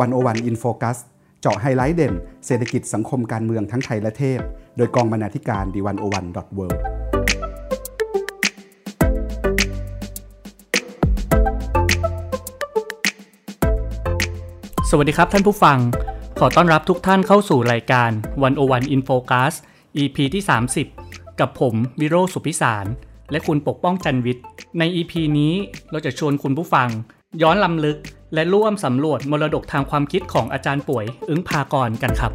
101 In Focus เจาะไฮไลท์เด่น เศรษฐกิจสังคมการเมืองทั้งไทยและเทศโดยกองบรรณาธิการ The101.worldสวัสดีครับท่านผู้ฟัง ขอต้อนรับทุกท่านเข้าสู่รายการวันโอวันอินโฟคัส EP ที่ 30 กับผมวิโรจน์ สุขพิศาล และคุณปกป้องจันวิทย์ ใน EP นี้เราจะชวนคุณผู้ฟัง ย้อนลำลึก และร่วมสำรวจมรดกทางความคิดของอาจารย์ป่วย อึ้งพากรกันครับ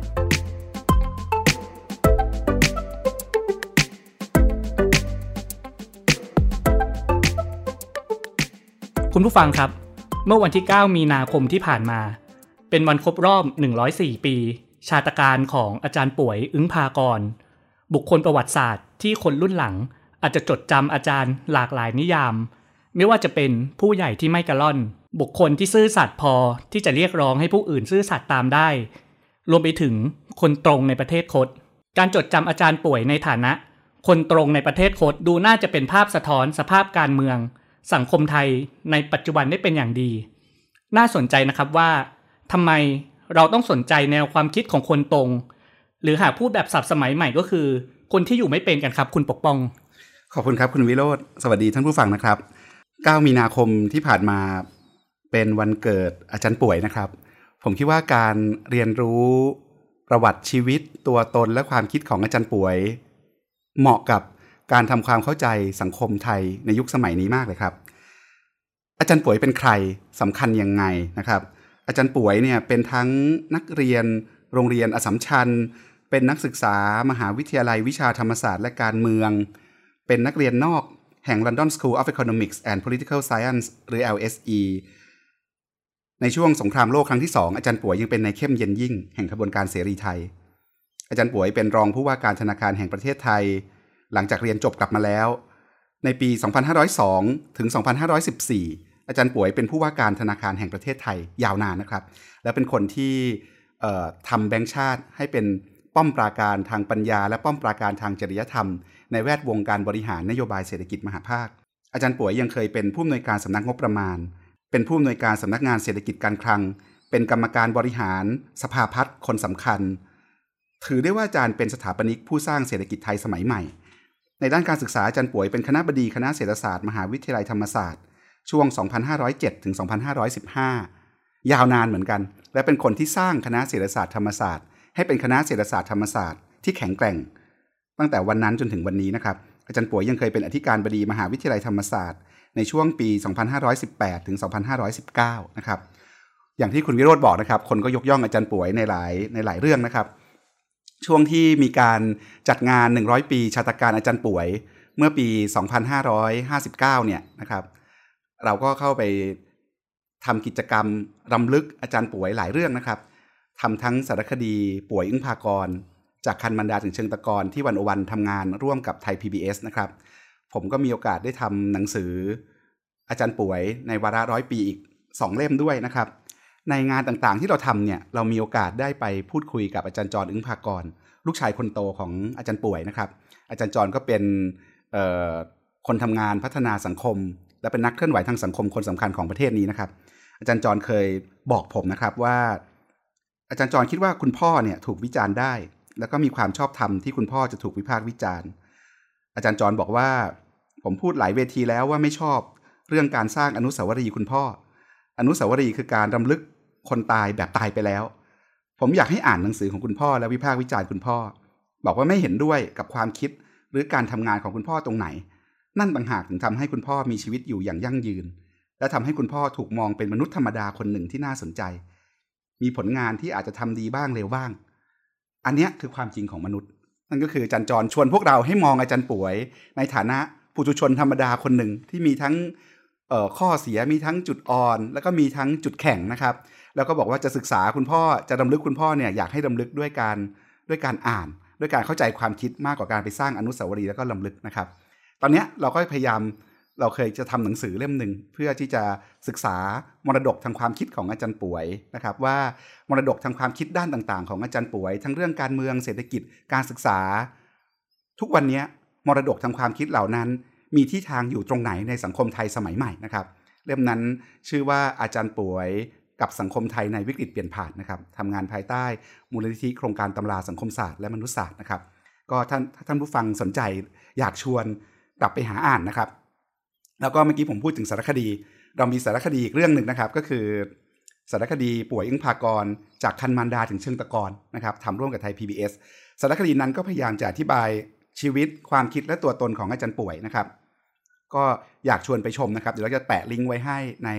คุณผู้ฟังครับ เมื่อวันที่ 9 มีนาคมที่ผ่านมา เป็นวันครบรอบ 104 ปี ชาตการของอาจารย์ป่วยอึ้งพากร บุคคลประวัติศาสตร์ที่คนรุ่นหลัง อาจจะจดจำอาจารย์หลากหลายนิยาม ไม่ว่าจะเป็นผู้ใหญ่ที่ไม่กระล่อน บุคคลที่ซื่อสัตย์พอที่จะเรียกร้องให้ผู้อื่นซื่อสัตย์ตามได้ รวมไปถึงคนตรงในประเทศคดการจดจำอาจารย์ป่วยในฐานะ คนตรงในประเทศคดดูน่าจะเป็นภาพสะท้อนสภาพการเมือง สังคมไทยในปัจจุบันได้เป็นอย่างดี น่าสนใจนะครับว่าทำไมเราต้องสนใจแนวความคิดของคนตรง หรือหากพูดแบบสับสมัยใหม่ก็คือ คนที่อยู่ไม่เป็นกันครับ คุณปกป้อง ขอบคุณครับคุณวิโรธสวัสดีท่านผู้ฟังนะครับ 9 มีนาคมที่ผ่านมาเป็นวันเกิดอาจารย์ป่วยนะครับ ผมคิดว่าการเรียนรู้ประวัติชีวิตตัวตนและความคิดของอาจารย์ป่วย เหมาะกับการทำความเข้าใจสังคมไทยในยุคสมัยนี้มากเลยครับ อาจารย์ป่วยเป็นใครสำคัญยังไงนะครับ อาจารย์ป่วยเนี่ยเป็นทั้งนักเรียน โรงเรียนอสมชัญ เป็นนักศึกษามหาวิทยาลัยวิชาธรรมศาสตร์และการเมือง เป็นนักเรียนนอก แห่ง London School of Economics and Political Science หรือ LSE ในช่วงสงครามโลกครั้งที่สองอาจารย์ป่วยยังเป็นในเข้มเย็นยิ่ง แห่งขบวนการเสรีไทย อาจารย์ป่วยเป็นรองผู้ว่าการธนาคารแห่งประเทศไทย หลังจากเรียนจบกลับมาแล้ว ในปี 2502 ถึง 2514 อาจารย์ป่วยเป็นผู้ว่าการธนาคารแห่งประเทศไทยยาวนานนะครับ และเป็นคนที่ทำแบงค์ชาติให้เป็นป้อมปราการทางปัญญา และป้อมปราการทางจริยธรรม ในแวดวงการบริหารนโยบายเศรษฐกิจมหาภาค อาจารย์ป่วยยังเคยเป็นผู้อำนวยการสำนักงบประมาณ เป็นผู้อำนวยการสำนักงานเศรษฐกิจการคลัง เป็นกรรมการบริหาร สภาพัฒน์คนสำคัญ ถือได้ว่าอาจารย์เป็นสถาปนิกผู้สร้างเศรษฐกิจไทยสมัยใหม่ ในด้านการศึกษาอาจารย์ป่วยเป็นคณะบดีคณะเศรษฐศาสตร์มหาวิทยาลัยธรรมศาสตร์ ช่วง 2507ถึง2515 ยาวนานเหมือนกัน และเป็นคนที่สร้างคณะเศรษฐศาสตร์ธรรมศาสตร์ ให้เป็นคณะเศรษฐศาสตร์ธรรมศาสตร์ที่แข็งแกร่ง ตั้งแต่วันนั้นจนถึงวันนี้นะครับอาจารย์ป่วยยังเคยเป็นอธิการบดีมหาวิทยาลัยธรรมศาสตร์ ในช่วงปี 2518 ถึง 2519 นะครับ อย่างที่คุณวิโรธบอกนะครับ คนก็ยกย่องอาจารย์ป่วยในหลายในหลายเรื่องนะครับ ช่วงที่มีการจัดงาน 100 ปีชาตการอาจารย์ป่วย เมื่อปี 2559 เนี่ยนะครับ เราก็เข้าไปทำกิจกรรมรำลึกอาจารย์ป่วยหลายเรื่องนะครับทำทั้งสารคดีป่วยอึ้งพากร จากคันบรรดาถึงเชิงตะกอนที่วันอวันทำงานร่วมกับไทย PBS นะครับ ผมก็มีโอกาสได้ทำหนังสือ อาจารย์ป่วยในวาระร้อยปีอีกสองเล่มด้วยนะครับ ในงานต่างๆที่เราทำเนี่ยเรามีโอกาสได้ไปพูดคุยกับอาจารย์จรอึ้งภากร ลูกชายคนโตของอาจารย์ป่วยนะครับ อาจารย์จรก็เป็นคนทำงานพัฒนาสังคม และเป็นนักเคลื่อนไหวทางสังคมคนสำคัญของประเทศนี้นะครับ อาจารย์จรเคยบอกผมนะครับว่า อาจารย์จรคิดว่าคุณพ่อเนี่ยถูกวิจารณ์ได้ แล้วก็มีความชอบธรรมที่คุณพ่อจะถูกวิพากษ์วิจารณ์ อาจารย์จรบอกว่า ผมพูดหลายเวทีแล้วว่าไม่ชอบเรื่องการสร้างอนุสาวรีย์คุณพ่อ อนุสาวรีย์คือการรำลึกคนตายแบบตายไปแล้ว ผมอยากให้อ่านหนังสือของคุณพ่อและวิพากษ์วิจารณ์คุณพ่อ บอกว่าไม่เห็นด้วยกับความคิดหรือการทำงานของคุณพ่อตรงไหน นั่นต่างหากถึงทำให้คุณพ่อมีชีวิตอยู่อย่างยั่งยืน และทำให้คุณพ่อถูกมองเป็นมนุษย์ธรรมดาคนหนึ่งที่น่าสนใจ มีผลงานที่อาจจะทำดีบ้างเลวบ้าง อันนี้คือความจริงของมนุษย์ นั่นก็คืออาจารย์จรชวนพวกเราให้มองอาจารย์ป่วย ในฐานะปุถุชนธรรมดาคนหนึ่งที่มีทั้งข้อเสียมีทั้งจุดอ่อน แล้วก็มีทั้งจุดแข็งนะครับ แล้วก็บอกว่าจะศึกษาคุณพ่อจะดำลึกคุณพ่อเนี่ยอยากให้ดำลึกด้วยการด้วยการอ่าน ด้วยการเข้าใจความคิดมากกว่าการไปสร้างอนุสาวรีย์แล้วก็ลำลึกนะครับ ตอนนี้เราก็พยายาม เราเคยจะทำหนังสือเล่มหนึ่งเพื่อที่จะศึกษามรดกทางความคิดของอาจารย์ป่วยนะครับว่ามรดกทางความคิดด้านต่างๆ ของอาจารย์ป่วย ทั้งเรื่องการเมืองเศรษฐกิจการศึกษา ทุกวันนี้มรดกทางความคิดเหล่านั้น มีที่ทางอยู่ตรงไหนในสังคมไทยสมัยใหม่นะครับเล่มนั้นชื่อว่าอาจารย์ป่วยกับสังคมไทยในวิกฤตเปลี่ยนผ่านนะครับทำงานภายใต้มูลนิธิโครงการตำราสังคมศาสตร์และมนุษยศาสตร์นะครับ ก็ท่านถ้าท่านผู้ฟังสนใจอยากชวนกลับไปหาอ่านนะครับ แล้วก็เมื่อกี้ผมพูดถึงสารคดี เรามีสารคดีอีกเรื่องหนึ่งนะครับ ก็คือ สารคดีป่วยอึ้งพากร จากคันมันดาถึงเชิงตะกอนนะครับทำร่วมกับไทย PBS สารคดีนั้นก็พยายามจะอธิบายชีวิตความคิดและตัวตนของอาจารย์ป่วยนะครับ ก็อยากชวนไปชมนะครับ เดี๋ยวเราจะแปะลิงก์ไว้ให้ใน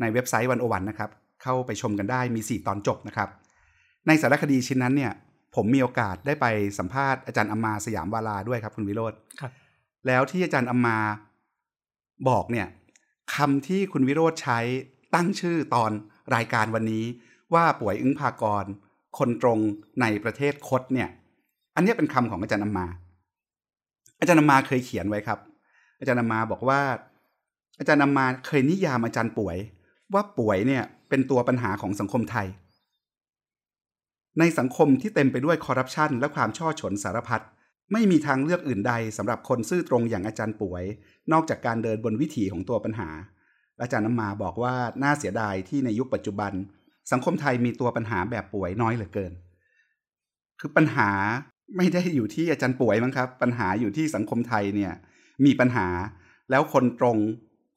ในเว็บไซต์วันโอวันนะครับ เข้าไปชมกันได้มี 4 ตอนจบนะครับ ในสารคดีชิ้นนั้นเนี่ย ผมมีโอกาสได้ไปสัมภาษณ์อาจารย์อมมาสยามวาลาด้วยครับคุณวิโรธครับแล้วที่อาจารย์อมมา บอกเนี่ยคำที่คุณวิโรธใช้ตั้งชื่อตอนรายการวันนี้ว่าป่วยอึ้งพากร คนตรงในประเทศคดเนี่ย อันนี้เป็นคำของอาจารย์อมมา อาจารย์อมมาเคยเขียนไว้ครับ อาจารย์อมมาบอกว่า อาจารย์อมมาเคยนิยามอาจารย์ป่วย ว่าป่วยเนี่ยเป็นตัวปัญหาของสังคมไทย ในสังคมที่เต็มไปด้วยคอร์รัปชันและความช่อฉนสารพัด ไม่มีทางเลือกอื่นใดสำหรับคนซื่อตรงอย่างอาจารย์ป่วย นอกจากการเดินบนวิถีของตัวปัญหา อาจารย์น้ำมาบอกว่าน่าเสียดายที่ในยุคปัจจุบัน สังคมไทยมีตัวปัญหาแบบป่วยน้อยเหลือเกิน คือปัญหาไม่ได้อยู่ที่อาจารย์ป่วยมั้งครับ ปัญหาอยู่ที่สังคมไทยเนี่ย มีปัญหาแล้วคนตรง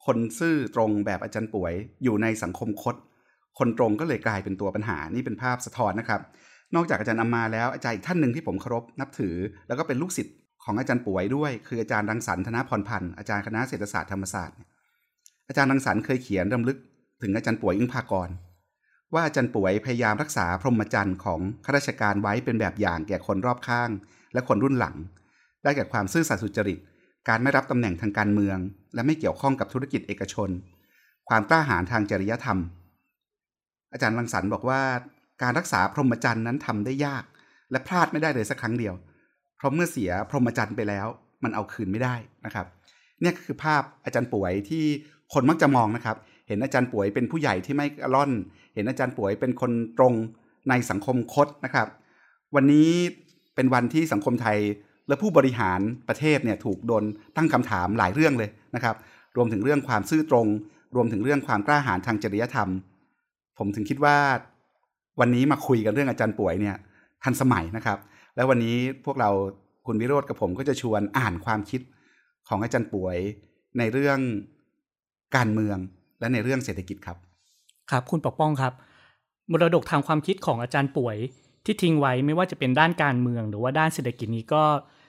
คนซื่อตรงแบบอาจารย์ป่วย อยู่ในสังคมคดคนตรงก็เลยกลายเป็นตัวปัญหานี่เป็นภาพสะท้อนนะครับ นอกจากอาจารย์อมาแล้วอาจารย์อีกท่านหนึ่งที่ผมเคารพนับถือ แล้วก็เป็นลูกศิษย์ของอาจารย์ป่วยด้วย คืออาจารย์รังสรรค์ธนพรพันธ์อาจารย์คณะเศรษฐศาสตร์ธรรมศาสตร์อาจารย์รังสรรค์เคยเขียนรำลึกถึงอาจารย์ป่วยอึ้งภากรว่าอาจารย์ป่วยพยายามรักษาพรหมจรรย์ของข้าราชการไว้เป็นแบบอย่างแก่คนรอบข้าง และคนรุ่นหลัง ได้แก่ความซื่อสัตย์สุจริต การไม่รับตำแหน่งทางการเมือง และไม่เกี่ยวข้องกับธุรกิจเอกชน ความกล้าหาญทางจริยธรรม อาจารย์รังสรรค์บอกว่า การรักษาพรหมจรรย์นั้นทำได้ยาก และพลาดไม่ได้เลยสักครั้งเดียว เพราะเมื่อเสียพรหมจรรย์ไปแล้ว มันเอาคืนไม่ได้นะครับเนี่ยคือภาพอาจารย์ป่วยที่คนมักจะมองนะครับ เห็นอาจารย์ป่วยเป็นผู้ใหญ่ที่ไม่ระล่อน เห็นอาจารย์ป่วยเป็นคนตรงในสังคมคดนะครับ วันนี้เป็นวันที่สังคมไทยและผู้บริหารประเทศเนี่ยถูกโดนตั้งคำถามหลายเรื่องเลยนะครับ รวมถึงเรื่องความซื่อตรง รวมถึงเรื่องความกล้าหาญทางจริยธรรม ผมถึงคิดว่า วันนี้มาคุยกันเรื่องอาจารย์ป่วยเนี่ยทันสมัยนะครับ แล้ววันนี้พวกเราคุณวิโรธกับผมก็จะชวนอ่านความคิดของอาจารย์ป่วยในเรื่องการเมืองและในเรื่องเศรษฐกิจครับ ครับ คุณปกป้องครับ มรดกทางความคิดของอาจารย์ป่วยที่ทิ้งไว้ไม่ว่าจะเป็นด้านการเมืองหรือว่าด้านเศรษฐกิจนี้ก็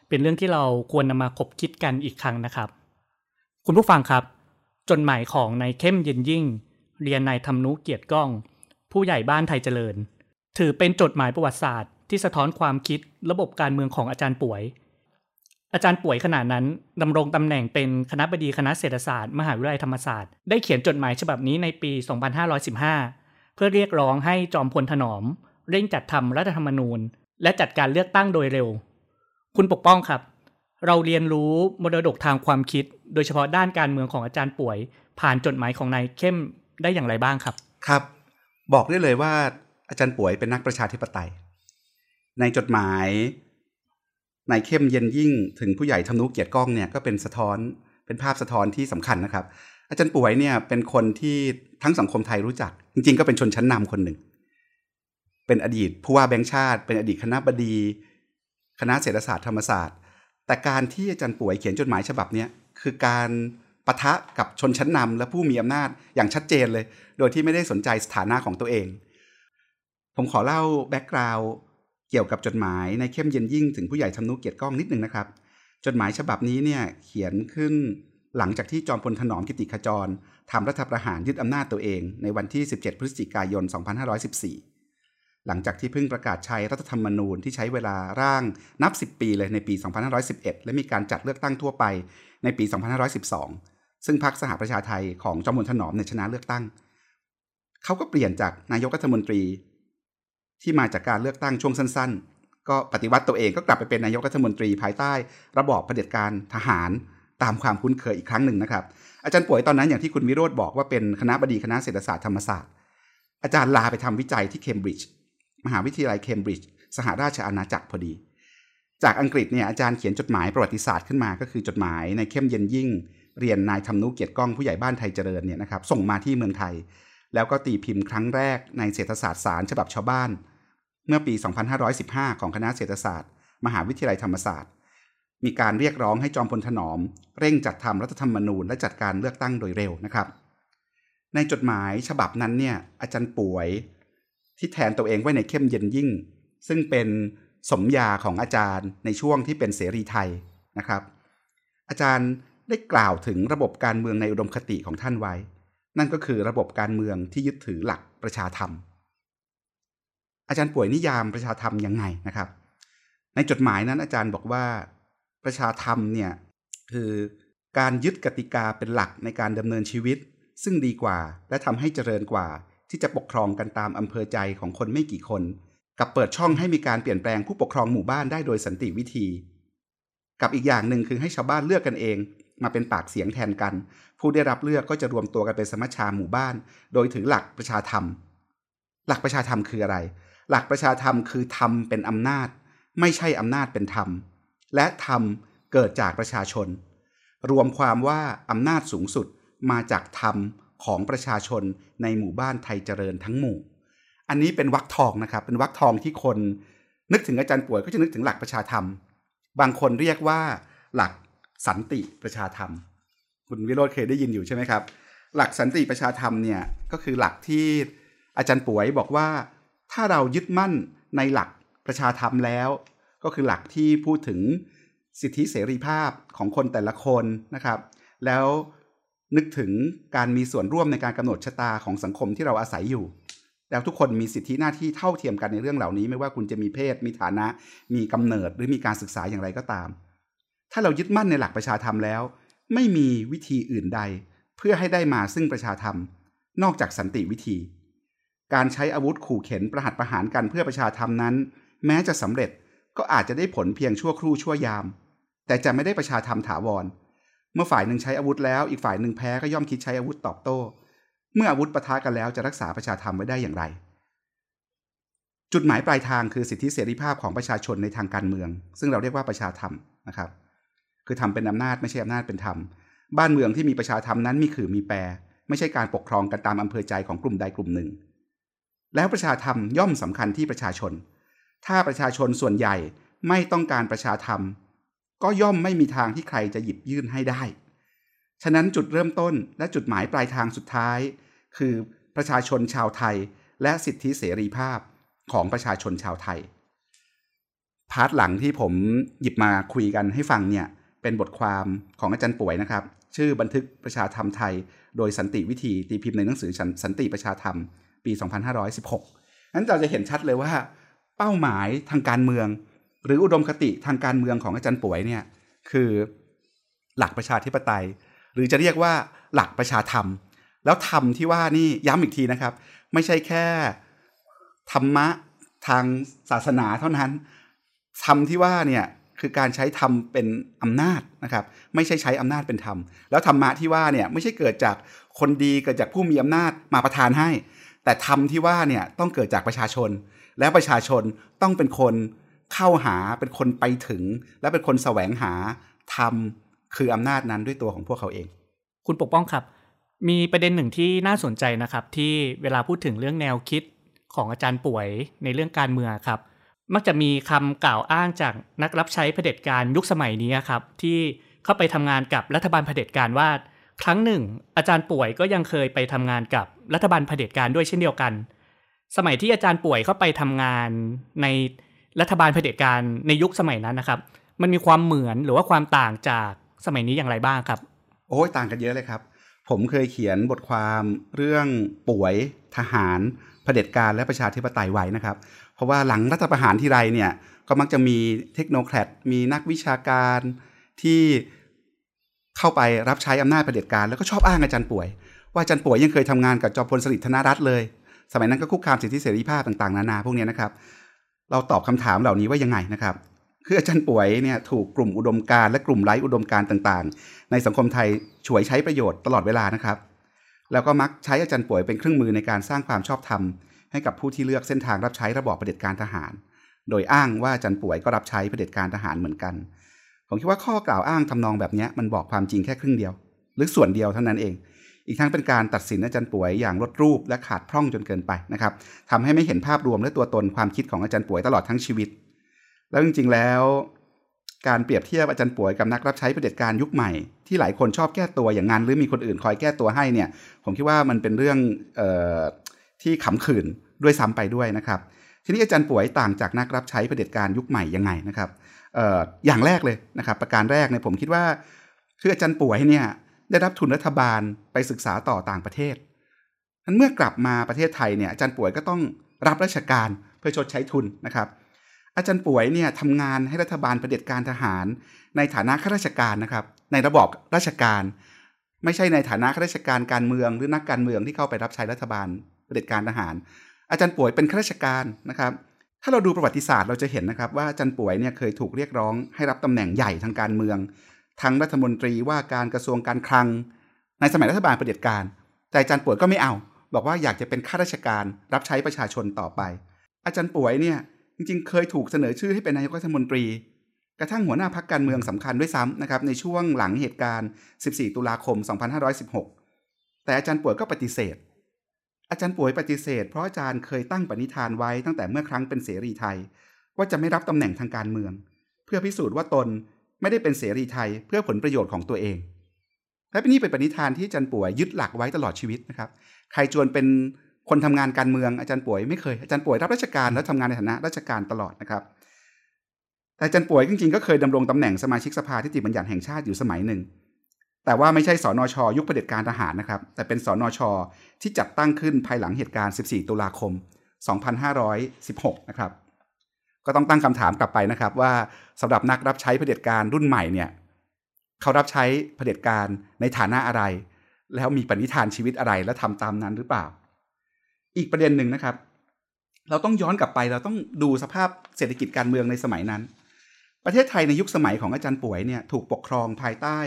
เป็นเรื่องที่เราควรนำมาคบคิดกันอีกครั้งนะครับ คุณผู้ฟังครับ จดหมายของนายเข้มเย็นยิ่ง เรียนนายธรรมนุเกียรติก้อง ผู้ใหญ่บ้านไทยเจริญ ถือเป็นจดหมายประวัติศาสตร์ที่สะท้อนความคิดระบบการเมืองของอาจารย์ป่วย อาจารย์ป่วยขณะนั้นดำรงตำแหน่งเป็นคณะบดีคณะเศรษฐศาสตร์ มหาวิทยาลัยธรรมศาสตร์ ได้เขียนจดหมายฉบับนี้ในปี 2515 เพื่อเรียกร้องให้จอมพลถนอม เร่งจัดทำรัฐธรรมนูญ และจัดการเลือกตั้งโดยเร็ว คุณปกป้องครับ เราเรียนรู้มรดกทางความคิด โดยเฉพาะด้านการเมืองของอาจารย์ป่วย ผ่านจดหมายของนายเข้มได้อย่างไรบ้างครับ ครับ บอกได้เลยว่าอาจารย์ป่วยเป็นนักประชาธิปไตย ในจดหมายนายเข้มเย็นยิ่งถึงผู้ใหญ่ธรรมนุเกียรติก้องเนี่ยก็เป็นสะท้อนเป็นภาพสะท้อนที่สำคัญนะครับ อาจารย์ป่วยเนี่ยเป็นคนที่ทั้งสังคมไทยรู้จัก จริง ๆ ก็เป็นชนชั้นนำคนหนึ่ง เป็นอดีตผู้ว่าแบงค์ชาติ เป็นอดีตคณะบดี คณะเศรษฐศาสตร์ธรรมศาสตร์ แต่การที่อาจารย์ป๋วยเขียนจดหมายฉบับนี้คือการ ปะทะกับชนชั้นนำและผู้มีอำนาจอย่างชัดเจนเลย โดยที่ไม่ได้สนใจสถานะของตัวเอง ผมขอเล่า background เกี่ยวกับจดหมายนายเข้มเย็นยิ่งถึงผู้ใหญ่ทำนุเกียรติก้องนิดนึงนะครับ จดหมายฉบับนี้เนี่ยเขียนขึ้นหลังจากที่จอมพลถนอมกิติขจรทำรัฐประหารยึดอำนาจตัวเอง ในวันที่ 17 พฤศจิกายน 2514 หลังจากที่เพิ่งประกาศใช้รัฐธรรมนูญที่ใช้เวลาร่างนับ 10 ปีเลยในปี 2511 และมีการจัดเลือกตั้งทั่วไป ในปี 2512 ซึ่งพรรคสหประชาไทยของจอมพลถนอมเนี่ยชนะเลือกตั้ง เขาก็เปลี่ยนจากนายกรัฐมนตรี ที่มาจากการเลือกตั้งช่วงสั้น ๆ ก็ปฏิวัติตัวเองก็กลับไปเป็นนายกรัฐมนตรีภายใต้ ระบอบเผด็จการทหารตามความคุ้นเคยอีกครั้งหนึ่งนะครับ อาจารย์ป่วยตอนนั้นอย่างที่คุณวิโรธบอกว่าเป็นคณะบดีคณะเศรษฐศาสตร์ธรรมศาสตร์ อาจารย์ลาไปทำวิจัยที่เคมบริดจ์มหาวิทยาลัยเคมบริดจ์สหราชอาณาจักรพอดี จากอังกฤษเนี่ยอาจารย์เขียนจดหมายประวัติศาสตร์ขึ้นมา ก็คือจดหมายในเข้มเย็นยิ่ง เรียนนายธรรมนุเกียรติก้องผู้ใหญ่บ้านไทยเจริญเนี่ยนะครับส่งมาที่เมืองไทย แล้วก็ตีพิมพ์ครั้งแรกในเศรษฐศาสตร์สารฉบับชาวบ้าน เมื่อปี 2515 ของคณะเศรษฐศาสตร์ มหาวิทยาลัยธรรมศาสตร์ มีการเรียกร้องให้จอมพลถนอม เร่งจัดทำรัฐธรรมนูญและจัดการเลือกตั้งโดยเร็วนะครับ ในจดหมายฉบับนั้นเนี่ยอาจารย์ป่วยที่แทนตัวเองไว้ในเข้มเย็นยิ่ง ซึ่งเป็น สมยาของอาจารย์ในช่วงที่เป็นเสรีไทยนะครับ อาจารย์ได้กล่าวถึงระบบการเมืองในอุดมคติของท่านไว้ นั่นก็คือระบบการเมืองที่ยึดถือหลักประชาธรรม อาจารย์ป่วยนิยามประชาธรรมยังไงนะครับ ในจดหมายนั้นอาจารย์บอกว่าประชาธรรมเนี่ยคือการยึดกติกาเป็นหลักในการดำเนินชีวิต ซึ่งดีกว่าและทำให้เจริญกว่าที่จะปกครองกันตามอำเภอใจของคนไม่กี่คน กับเปิดช่องให้มีการเปลี่ยนแปลงผู้ปกครองหมู่บ้านได้โดยสันติวิธี กับอีกอย่างหนึ่งคือให้ชาวบ้านเลือกกันเอง มาเป็นปากเสียงแทนกัน ผู้ได้รับเลือกก็จะรวมตัวกันเป็นสมัชชาหมู่บ้าน โดยถือหลักประชาธรรม หลักประชาธรรมคืออะไร หลักประชาธรรมคือธรรมเป็นอำนาจ ไม่ใช่อำนาจเป็นธรรม และธรรมเกิดจากประชาชน รวมความว่าอำนาจสูงสุดมาจากธรรมของประชาชนในหมู่บ้านไทยเจริญทั้งหมู่ อันนี้เป็นวักทองนะครับเป็นวักทองที่คนนึกถึงอาจารย์ป่วยก็จะนึกถึงหลักประชาธรรม บางคนเรียกว่าหลักสันติประชาธรรม คุณวิโรธเคยได้ยินอยู่ใช่ไหมครับ หลักสันติประชาธรรมเนี่ยก็คือหลักที่อาจารย์ป่วยบอกว่า ถ้าเรายึดมั่นในหลักประชาธรรมแล้ว ก็คือหลักที่พูดถึงสิทธิเสรีภาพของคนแต่ละคนนะครับ แล้วนึกถึงการมีส่วนร่วมในการกำหนดชะตาของสังคมที่เราอาศัยอยู่ แล้วทุกคนมีสิทธิหน้าที่เท่าเทียมกันในเรื่องเหล่านี้ ไม่ว่าคุณจะมีเพศ มีฐานะ มีกำเนิดหรือมีการศึกษาอย่างไรก็ตาม ถ้าเรายึดมั่นในหลักประชาธรรมแล้ว ไม่มีวิธีอื่นใด เพื่อให้ได้มาซึ่งประชาธรรม นอกจากสันติวิธี การใช้อาวุธขู่เข็นประหัตประหารกันเพื่อประชาธรรมนั้น แม้จะสำเร็จก็อาจจะได้ผลเพียงชั่วครู่ชั่วยาม แต่จะไม่ได้ประชาธรรมถาวร เมื่อฝ่ายหนึ่งใช้อาวุธแล้วอีกฝ่ายหนึ่งแพ้ก็ย่อมคิดใช้อาวุธตอบโต้ เมื่ออาวุธปะทะกันแล้วจะรักษาประชาธรรมไว้ได้อย่างไร จุดหมายปลายทางคือสิทธิเสรีภาพของประชาชนในทางการเมือง ซึ่งเราเรียกว่าประชาธรรมนะครับ คือทำเป็นอำนาจไม่ใช่อำนาจเป็นธรรม บ้านเมืองที่มีประชาธรรมนั้นมีขื่อมีแปร ไม่ใช่การปกครองกันตามอำเภอใจของกลุ่มใดกลุ่มหนึ่ง แล้วประชาธรรมย่อมสำคัญที่ประชาชน ถ้าประชาชนส่วนใหญ่ไม่ต้องการประชาธรรม ก็ย่อมไม่มีทางที่ใครจะหยิบยื่นให้ได้ ฉะนั้นจุดเริ่มต้นและจุดหมายปลายทางสุดท้าย คือประชาชนชาวไทย และสิทธิเสรีภาพของประชาชนชาวไทย part หลังที่ผมหยิบมาคุยกันให้ฟังเนี่ยเป็นบทความของอาจารย์ป๋วยนะครับ ชื่อบันทึกประชาธรรมไทย โดยสันติวิธีตีพิมพ์ในหนังสือสันติประชาธรรม ปี 2516 นั้นเราจะเห็นชัดเลยว่า เป้าหมายทางการเมือง หรืออุดมคติทางการเมืองของอาจารย์ป๋วยเนี่ยคือหลักประชาธิปไตย หรือจะเรียกว่าหลักประชาธรรม แล้วธรรมที่ว่านี่ย้ำอีกทีนะครับ ไม่ใช่แค่ธรรมะทางศาสนาเท่านั้นธรรมที่ว่าเนี่ยคือการใช้ธรรมเป็นอำนาจนะครับ ไม่ใช่ใช้อำนาจเป็นธรรม แล้วธรรมะที่ว่าเนี่ยไม่ใช่เกิดจากคนดีเกิดจากผู้มีอำนาจมาประทานให้ แต่ธรรมที่ว่าเนี่ยต้องเกิดจากประชาชน และประชาชนต้องเป็นคนเข้าหาเป็นคนไปถึง และเป็นคนแสวงหาธรรม คืออำนาจนั้นด้วยตัวของพวกเขาเอง คุณปกป้องครับ มีประเด็นหนึ่งที่น่าสนใจนะครับ ที่เวลาพูดถึงเรื่องแนวคิดของอาจารย์ป่วยในเรื่องการเมืองครับ มักจะมีคำกล่าวอ้างจากนักรับใช้เผด็จการยุคสมัยนี้ครับ ที่เข้าไปทำงานกับรัฐบาลเผด็จการว่า ครั้งหนึ่ง อาจารย์ป่วยก็ยังเคยไปทำงานกับรัฐบาลเผด็จการด้วยเช่นเดียวกัน สมัยที่อาจารย์ป่วยเข้าไปทำงานในรัฐบาลเผด็จการในยุคสมัยนั้นนะครับ มันมีความเหมือนหรือว่าความต่างจาก สมัยนี้อย่างไรบ้างครับ โอ้ยต่างกันเยอะเลยครับ ผมเคยเขียนบทความเรื่องป่วยทหารเผด็จการและประชาธิปไตยไว้นะครับ เพราะว่าหลังรัฐประหารที่ไรเนี่ยก็มักจะมีเทคโนแครดมีนักวิชาการที่เข้าไปรับใช้อำนาจเผด็จการแล้วก็ชอบอ้างอาจารย์ป่วย ว่าอาจารย์ป่วยยังเคยทำงานกับจอมพลสฤษดิ์ธนรัตน์เลย สมัยนั้นก็คุกคามสิทธิเสรีภาพต่างๆ นานาพวกนี้นะครับ เราตอบคำถามเหล่านี้ว่ายังไงนะครับ คืออาจารย์ป่วยเนี่ยถูกกลุ่มอุดมการและกลุ่มไร้อุดมการต่างๆ ในสังคมไทยฉวยใช้ประโยชน์ตลอดเวลานะครับ แล้วก็มักใช้อาจารย์ป่วยเป็นเครื่องมือในการสร้างความชอบธรรมให้กับผู้ที่เลือกเส้นทางรับใช้ระบอบเผด็จการทหาร โดยอ้างว่าอาจารย์ป่วยก็รับใช้เผด็จการทหารเหมือนกัน ผมคิดว่าข้อกล่าวอ้างทำนองแบบนี้มันบอกความจริงแค่ครึ่งเดียว หรือส่วนเดียวเท่านั้นเอง อีกทั้งเป็นการตัดสินอาจารย์ป่วยอย่างลดรูปและขาดพร่องจนเกินไปนะครับทำให้ไม่เห็นภาพรวมและตัวตนความคิดของอาจารย์ป่วยตลอดทั้งชีวิต แล้วจริงๆแล้ว การเปรียบเทียบอาจารย์ป่วยกับนักรับใช้เผด็จการยุคใหม่ ที่หลายคนชอบแก้ตัวอย่างนั้นหรือมีคนอื่นคอยแก้ตัวให้เนี่ย ผมคิดว่ามันเป็นเรื่องออที่ขำขื่นด้วยซ้ำไปด้วยนะครับ ทีนี้อาจารย์ป่วยต่างจากนักรับใช้เผด็จการยุคใหม่ยังไงนะครับอออย่างแรกเลยนะครับ ประการแรกเนี่ยผมคิดว่าคืออาจารย์ป่วยเนี่ยได้รับทุนรัฐบาลไปศึกษาต่อต่างประเทศนั้นเมื่อกลับมาประเทศไทยเนี่ยอาจารย์ป่วยก็ต้องรับราชการเพื่อชดใช้ทุนนะครับ อาจารย์ป่วยเนี่ยทำงานให้รัฐบาลประเด็จการทหาร ในฐานะข้าราชการนะครับ ในระบอบราชการ ไม่ใช่ในฐานะข้าราชการการเมืองหรือนักการเมืองที่เข้าไปรับใช้รัฐบาลประเด็จการทหาร อาจารย์ป่วยเป็นข้าราชการนะครับ ถ้าเราดูประวัติศาสตร์เราจะเห็นนะครับว่าอาจารย์ป่วยเนี่ยเคยถูกเรียกร้องให้รับตำแหน่งใหญ่ทางการเมือง ทั้งรัฐมนตรีว่าการกระทรวงการคลัง ในสมัยรัฐบาลประเด็จการ แต่อาจารย์ป่วยก็ไม่เอา บอกว่าอยากจะเป็นข้าราชการรับใช้ประชาชนต่อไป อาจารย์ป่วยเนี่ย จริงๆ เคยถูกเสนอชื่อให้เป็นนายกรัฐมนตรี กระทั่งหัวหน้าพักการเมืองสำคัญด้วยซ้ำนะครับในช่วงหลังเหตุการณ์ 14 ตุลาคม 2516 แต่อาจารย์ป่วยก็ปฏิเสธ อาจารย์ป่วยปฏิเสธ เพราะอาจารย์เคยตั้งปณิธานไว้ตั้งแต่เมื่อครั้งเป็นเสรีไทย ว่าจะไม่รับตำแหน่งทางการเมือง เพื่อพิสูจน์ว่าตนไม่ได้เป็นเสรีไทยเพื่อผลประโยชน์ของตัวเอง และเป็นนี่เป็นปณิธานที่อาจารย์ป่วยยึดหลักไว้ตลอดชีวิตนะครับ ใครจวนเป็น คนทำงานการเมืองอาจารย์ป่วยไม่เคยอาจารย์ป่วยรับราชการแล้วทำงานในฐานะราชการตลอดนะครับแต่อาจารย์ป่วยจริงๆก็เคยดำรงตำแหน่งสมาชิกสภาที่ติบัญญัติแห่งชาติอยู่สมัยหนึ่ง แต่ว่าไม่ใช่สอนอชอยุคเผด็จการทหารนะครับ แต่เป็นสอนอชอที่จัดตั้งขึ้นภายหลังเหตุการณ์ 14 ตุลาคม 2516 นะครับ ก็ต้องตั้งคำถามกลับไปนะครับว่าสำหรับนักรับใช้เผด็จการรุ่นใหม่เนี่ยเขารับใช้เผด็จการในฐานะอะไร แล้วมีปณิธานชีวิตอะไรและทำตามนั้นหรือเปล่า อีกประเด็นหนึ่งนะครับ เราต้องย้อนกลับไปเราต้องดูสภาพเศรษฐกิจการเมืองในสมัยนั้น ประเทศไทยในยุคสมัยของอาจารย์ป่วยเนี่ยถูกปกครองภายใต้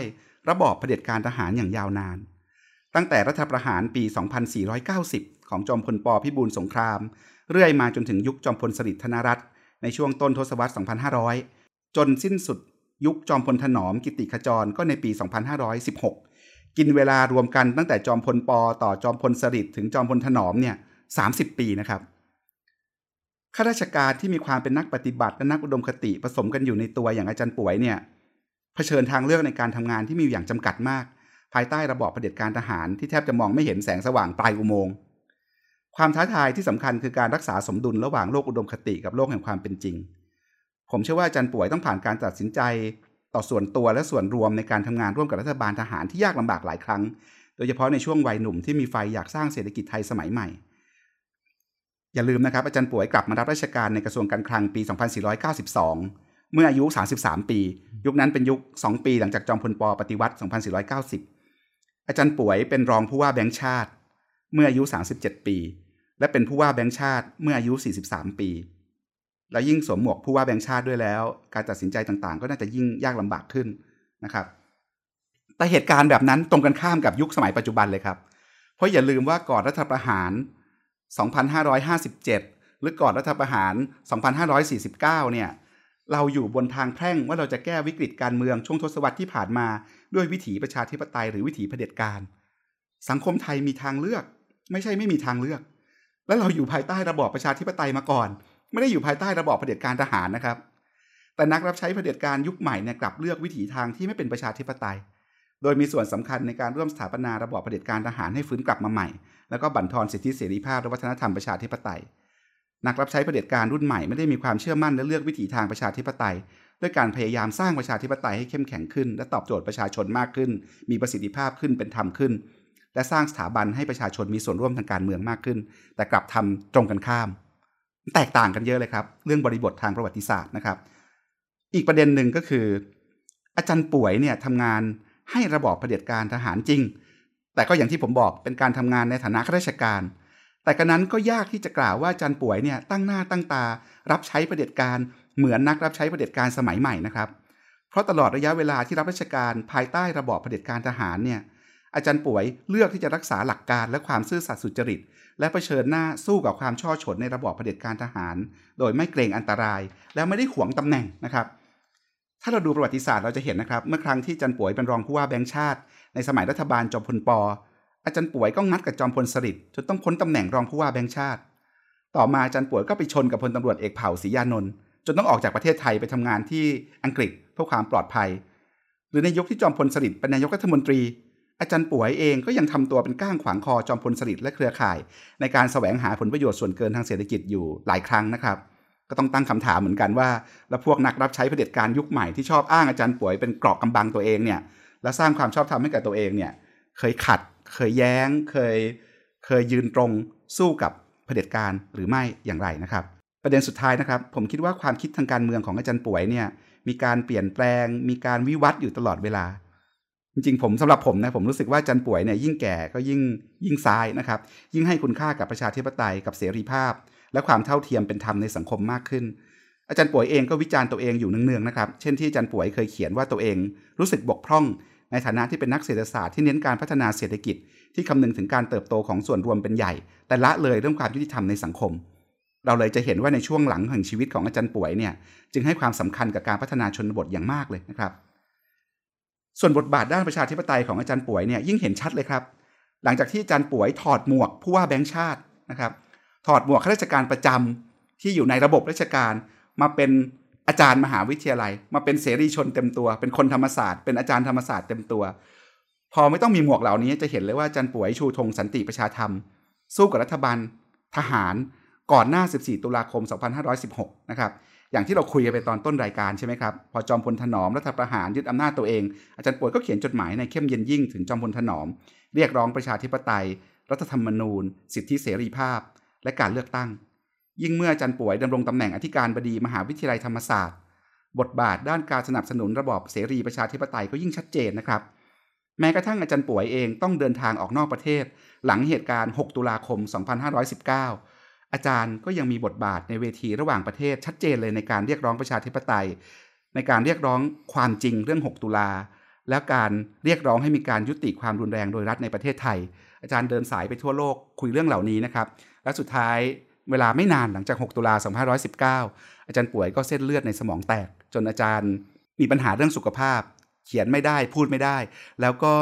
ระบอบเผด็จการทหารอย่างยาวนาน ตั้งแต่รัฐประหารปี 2490 ของจอมพลปพิบูลสงคราม เรื่อยมาจนถึงยุคจอมพลสฤษดิ์ธนรัตน์ในช่วงต้นทศวรรษ 2500 จนสิ้นสุดยุคจอมพลถนอมกิติขจรก็ในปี 2516 กินเวลารวมกันตั้งแต่จอมพลปต่อจอมพลสฤษดิ์ถึงจอมพลถนอมเนี่ย 30 ปีนะครับข้าราชการที่มีความเป็นนักปฏิบัติและนักอุดมคติผสมกันอยู่ในตัวอย่างอาจารย์ป่วยเนี่ยเผชิญทางเลือกในการทำงานที่มีอย่างจำกัดมาก ภายใต้ระบอบเผด็จการทหารที่แทบจะมองไม่เห็นแสงสว่างปลายอุโมงค์ความท้าทายที่สำคัญคือการรักษาสมดุลระหว่างโลกอุดมคติกับโลกแห่งความเป็นจริง ผมเชื่อว่าอาจารย์ป่วยต้องผ่านการตัดสินใจต่อส่วนตัวและส่วนรวมในการทำงานร่วมกับรัฐบาลทหารที่ยากลำบากหลายครั้ง โดยเฉพาะในช่วงวัยหนุ่มที่มีไฟอยากสร้างเศรษฐกิจไทยสมัยใหม่ อย่าลืมนะครับอาจารย์ป่วยกลับมารับราชการในกระทรวงการคลังปี 2492 เมื่ออายุ 33 ปี ยุคนั้นเป็นยุค 2 ปีหลังจากจอมพลปปฏิวัติ 2490 อาจารย์ป่วยเป็นรองผู้ว่าแบงค์ชาติ เมื่ออายุ 37 ปี และเป็นผู้ว่าแบงค์ชาติเมื่ออายุ 43 ปี แล้วยิ่งสวมหมวกผู้ว่าแบงค์ชาติด้วยแล้ว การตัดสินใจต่างๆ ก็น่าจะยิ่งยากลำบากขึ้นนะครับแต่เหตุการณ์แบบนั้นตรงกันข้ามกับยุคสมัยปัจจุบันเลยครับ เพราะอย่าลืมว่าก่อนรัฐประหาร 2557 หรือก่อนรัฐประหาร 2549 เนี่ย เราอยู่บนทางแพร่งว่าเราจะแก้วิกฤตการเมืองช่วงทศวรรษที่ผ่านมาด้วยวิถีประชาธิปไตยหรือวิถีเผด็จการ สังคมไทยมีทางเลือก ไม่ใช่ไม่มีทางเลือก แล้วเราอยู่ภายใต้ระบอบประชาธิปไตยมาก่อน ไม่ได้อยู่ภายใต้ระบอบเผด็จการทหารนะครับ แต่นักรับใช้เผด็จการยุคใหม่เนี่ยกลับเลือกวิถีทางที่ไม่เป็นประชาธิปไตย โดยมีส่วนสำคัญในการร่วมสถาปนาระบอบเผด็จการทหารให้ฟื้นกลับมาใหม่ แล้วก็บั่นทอนสิทธิเสรีภาพและวัฒนธรรมประชาธิปไตย นักรับใช้เผด็จการรุ่นใหม่ไม่ได้มีความเชื่อมั่นและเลือกวิถีทางประชาธิปไตย ด้วยการพยายามสร้างประชาธิปไตยให้เข้มแข็งขึ้น และตอบโจทย์ประชาชนมากขึ้น มีประสิทธิภาพขึ้นเป็นธรรมขึ้น และสร้างสถาบันให้ประชาชนมีส่วนร่วมทางการเมืองมากขึ้น แต่กลับทำตรงกันข้าม แตกต่างกันเยอะเลยครับ เรื่องบริบททางประวัติศาสตร์นะครับ อีกประเด็นหนึ่งก็คือ อาจารย์ป่วยเนี่ยทำงาน ให้ระบอบเผด็จการทหารจริง แต่ก็อย่างที่ผมบอกเป็นการทำงานในฐานะข้าราชการ แต่กระนั้นก็ยากที่จะกล่าวว่าอาจารย์ป่วยเนี่ยตั้งหน้าตั้งตา รับใช้เผด็จการเหมือนนักรับใช้เผด็จการสมัยใหม่นะครับ เพราะตลอดระยะเวลาที่รับราชการภายใต้ระบอบเผด็จการทหารเนี่ยอาจารย์ป่วยเลือกที่จะรักษาหลักการและความซื่อสัตย์สุจริต และะเผชิญหน้าสู้กับความช่อฉนในระบอบเผด็จการทหาร โดยไม่เกรงอันตราย และไม่ได้หวงตำแหน่งนะครับ ถ้าเราดูประวัติศาสตร์เราจะเห็นนะครับ เมื่อครั้งที่อาจารป่วยเป็นรองผู้ว่าแบงค์ชาติ ในสมัยรัฐบาลจอมพลปอ อาจารย์ป่วยก็งัดกับจอมพลสฤษดิ์จนต้องพ้นตำแหน่งรองผู้ว่าแบงค์ชาติ ต่อมาอาจารย์ป่วยก็ไปชนกับพลตำรวจเอกเผ่าศรียานนท์จนต้องออกจากประเทศไทยไปทำงานที่อังกฤษเพื่อความปลอดภัย หรือในยุคที่จอมพลสฤษดิ์เป็นนายกรัฐมนตรี อาจารย์ป่วยเองก็ยังทำตัวเป็นก้างขวางคอจอมพลสฤษดิ์และเครือข่าย ในการแสวงหาผลประโยชน์ส่วนเกินทางเศรษฐกิจอยู่หลายครั้งนะครับ ก็ต้องตั้งคำถามเหมือนกันว่า แล้วพวกนักรับใช้เผด็จการยุคใหม่ที่ชอบอ้างอาจารย์ป่วยเป็นเกราะกำบังตัวเองเนี่ย และสร้างความชอบธรรมให้กับตัวเองเนี่ย เคยขัด เคยแย้ง เคย เคยยืนตรงสู้กับเผด็จการหรือไม่อย่างไรนะครับ ประเด็นสุดท้ายนะครับ ผมคิดว่าความคิดทางการเมืองของอาจารย์ป่วยเนี่ยมีการเปลี่ยนแปลง มีการวิวัฒน์อยู่ตลอดเวลา จริงๆ ผมสำหรับผมนะผมรู้สึกว่าอาจารย์ป่วยเนี่ยยิ่งแก่ก็ยิ่งยิ่งซ้ายนะครับ ยิ่งให้คุณค่ากับประชาธิปไตยกับเสรีภาพ และความเท่าเทียมเป็นธรรมในสังคมมากขึ้น อาจารย์ป่วยเองก็วิจารณ์ตัวเองอยู่เนืองๆนะครับ เช่นที่อาจารย์ป่วยเคยเขียนว่าตัวเอง รู้สึกบกพร่อง ในฐานะที่เป็นนักเศรษฐศาสตร์ที่เน้นการพัฒนาเศรษฐกิจ ที่คำนึงถึงการเติบโตของส่วนรวมเป็นใหญ่ แต่ละเลยเรื่องความยุติธรรมในสังคม เราเลยจะเห็นว่าในช่วงหลังแห่งชีวิตของอาจารย์ป่วยเนี่ยจึงให้ความสำคัญกับการพัฒนาชนบทอย่างมากเลยนะครับ ส่วนบทบาทด้านประชาธิปไตยของอาจารย์ป่วยเนี่ยยิ่งเห็นชัดเลยครับ หลังจากที่อาจารย์ป่วยถอดหมวกผู้ว่าแบงค์ชาตินะครับ ถอดหมวกข้าราชการประจำที่อยู่ในระบบราชการ มาเป็นอาจารย์มหาวิทยาลัย มาเป็นเสรีชนเต็มตัว เป็นคนธรรมศาสตร์ เป็นอาจารย์ธรรมศาสตร์เต็มตัว พอไม่ต้องมีหมวกเหล่านี้จะเห็นเลยว่าอาจารย์ป่วยชูธงสันติประชาธรรม สู้กับรัฐบาลทหารก่อนหน้า 14 ตุลาคม 2516 นะครับ อย่างที่เราคุยกันไปตอนต้นรายการใช่ไหมครับ พอจอมพลถนอมรัฐประหารยึดอำนาจตัวเอง อาจารย์ป่วยก็เขียนจดหมายในเข้มเย็นยิ่งถึงจอมพลถนอม เรียกร้องประชาธิปไตย รัฐธรรมนูญ สิทธิเสรีภาพ และการเลือกตั้ง ยิ่งเมื่ออาจารย์ป่วยดำรงตำแหน่งอธิการบดีมหาวิทยาลัยธรรมศาสตร์ บทบาทด้านการสนับสนุนระบอบเสรีประชาธิปไตยก็ยิ่งชัดเจนนะครับ แม้กระทั่งอาจารย์ป่วยเองต้องเดินทางออกนอกประเทศ หลังเหตุการณ์ 6 ตุลาคม 2519 อาจารย์ก็ยังมีบทบาทในเวทีระหว่างประเทศชัดเจนเลยในการเรียกร้องประชาธิปไตย ในการเรียกร้องความจริงเรื่อง 6 ตุลาแล้วการเรียกร้องให้มีการยุติความรุนแรงโดยรัฐในประเทศไทย อาจารย์เดินสายไปทั่วโลกคุยเรื่องเหล่านี้นะครับ และสุดท้ายเวลาไม่นานหลังจาก 6 ตุลา2519 อาจารย์ป่วยก็เส้นเลือดในสมองแตก จนอาจารย์มีปัญหาเรื่องสุขภาพ เขียนไม่ได้พูดไม่ได้ แล้วก็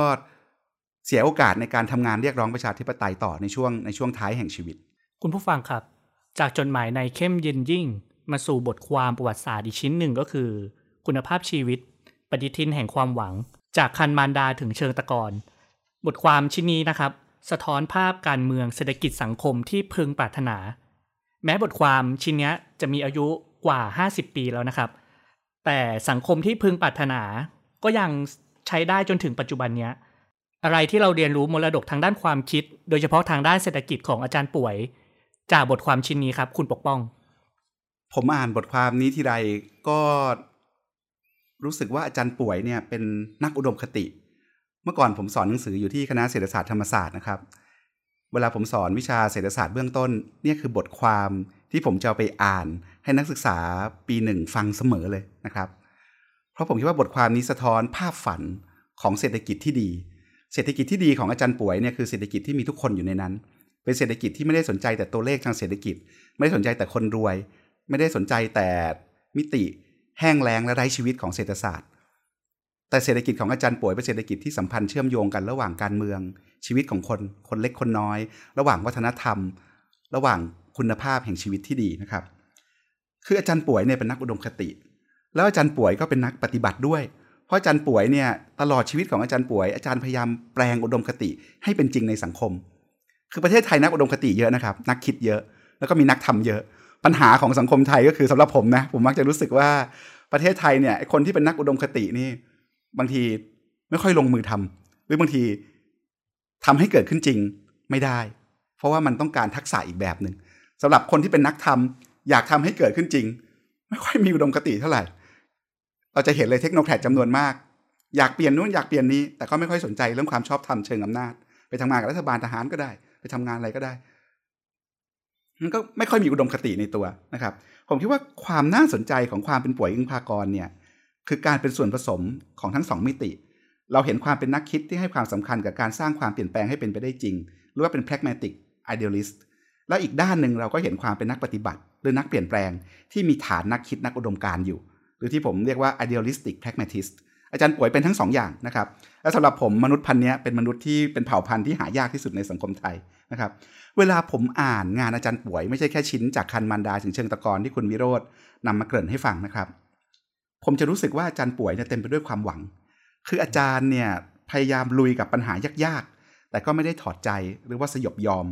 เสียโอกาสในการทำงานเรียกร้องประชาธิปไตยต่อในช่วงในช่วงท้ายแห่งชีวิต คุณผู้ฟังครับ จากจดหมายในเข้มเย็นยิ่ง มาสู่บทความประวัติศาสตร์อีกชิ้นหนึ่งก็คือ คุณภาพชีวิต ปฏิทินแห่งความหวัง จากคันมารดาถึงเชิงตะกอนบทความชิ้นนี้นะครับ สะท้อนภาพการเมืองเศรษฐกิจสังคมที่พึงปรารถนา แม้บทความชิ้นนี้จะมีอายุกว่า 50 ปีแล้วนะครับ แต่สังคมที่พึงปรารถนาก็ยังใช้ได้จนถึงปัจจุบันเนี้ยอะไรที่เราเรียนรู้มรดกทางด้านความคิด โดยเฉพาะทางด้านเศรษฐกิจของอาจารย์ป่วย จากบทความชิ้นนี้ครับ คุณปกป้อง ผมอ่านบทความนี้ทีไรก็รู้สึกว่าอาจารย์ป่วยเนี่ยเป็นนักอุดมคติ เมื่อก่อนผมสอนหนังสืออยู่ที่คณะเศรษฐศาสตร์ธรรมศาสตร์นะครับ เวลาผมสอนวิชาเศรษฐศาสตร์เบื้องต้นเนี่ยคือบทความที่ผมจะเอาไปอ่านให้นักศึกษาปีหนึ่งฟังเสมอเลยนะครับ เพราะผมคิดว่าบทความนี้สะท้อนภาพฝันของเศรษฐกิจที่ดี เศรษฐกิจที่ดีของอาจารย์ป่วยเนี่ยคือเศรษฐกิจที่มีทุกคนอยู่ในนั้น เป็นเศรษฐกิจที่ไม่ได้สนใจแต่ตัวเลขทางเศรษฐกิจ ไม่ได้สนใจแต่คนรวย ไม่ได้สนใจแต่มิติแห้งแล้งและไร้ชีวิตของเศรษฐศาสตร์ แต่เศรษฐกิจของอาจารย์ป่วยเป็นเศรษฐกิจที่สัมพันธ์เชื่อมโยงกันระหว่างการเมือง ชีวิตของคน คนเล็กคนน้อย ระหว่างวัฒนธรรม ระหว่างคุณภาพแห่งชีวิตที่ดีนะครับ คืออาจารย์ป่วยเนี่ยเป็นนักอุดมคติ แล้วอาจารย์ป่วยก็เป็นนักปฏิบัติด้วย เพราะอาจารย์ป่วยเนี่ยตลอดชีวิตของอาจารย์ป่วย อาจารย์พยายามแปลงอุดมคติให้เป็นจริงในสังคม คือประเทศไทยนักอุดมคติเยอะนะครับ นักคิดเยอะ แล้วก็มีนักทำเยอะ ปัญหาของสังคมไทยก็คือสำหรับผมนะ ผมมักจะรู้สึกว่าประเทศไทยเนี่ยคนที่เป็นนักอุดมคตินี่ บางทีไม่ค่อยลงมือทำหรือบางทีทำให้เกิดขึ้นจริงไม่ได้ เพราะว่ามันต้องการทักษะอีกแบบหนึ่งสำหรับคนที่เป็นนักทำอยากทำให้เกิดขึ้นจริง ไม่ค่อยมีอุดมคติเท่าไหร่ เราจะเห็นเลยเทคโนแครดจำนวนมาก อยากเปลี่ยนนู้นอยากเปลี่ยนนี้ แต่ก็ไม่ค่อยสนใจเรื่องความชอบธรรมเชิงอำนาจ ไปทำงานกับรัฐบาลทหารก็ได้ ไปทำงานอะไรก็ได้มันก็ไม่ค่อยมีอุดมคติในตัวนะครับ ผมคิดว่าความน่าสนใจของความเป็นป่วยอึ้งพากรเนี่ย คือการเป็นส่วนผสมของทั้งสองมิติ เราเห็นความเป็นนักคิดที่ให้ความสำคัญกับการสร้างความเปลี่ยนแปลงให้เป็นไปได้จริง หรือว่าเป็น pragmatic idealist แล้วอีกด้านหนึ่งเราก็เห็นความเป็นนักปฏิบัติ หรือนักเปลี่ยนแปลง ที่มีฐานนักคิดนักอุดมการณ์อยู่ หรือที่ผมเรียกว่า idealistic pragmatist อาจารย์ป่วยเป็นทั้งสองอย่างนะครับ และสำหรับผมมนุษย์พันธุ์นี้เป็นมนุษย์ที่เป็นเผ่าพันธุ์ที่หายากที่สุดในสังคมไทยนะครับ เวลาผมอ่านงานอาจารย์ป่วย ไม่ใช่แค่ชิ้นจากคันมันดาถึงเชิงตะกอนที่คุณวิโรจน์นำมาเกริ่นให้ฟังนะครับ ผมจะรู้สึกว่าอาจารย์ป่วยเนี่ยเต็มไปด้วยความหวัง คืออาจารย์เนี่ยพยายามลุยกับปัญหายากๆ แต่ก็ไม่ได้ถอดใจหรือว่าสยบยอม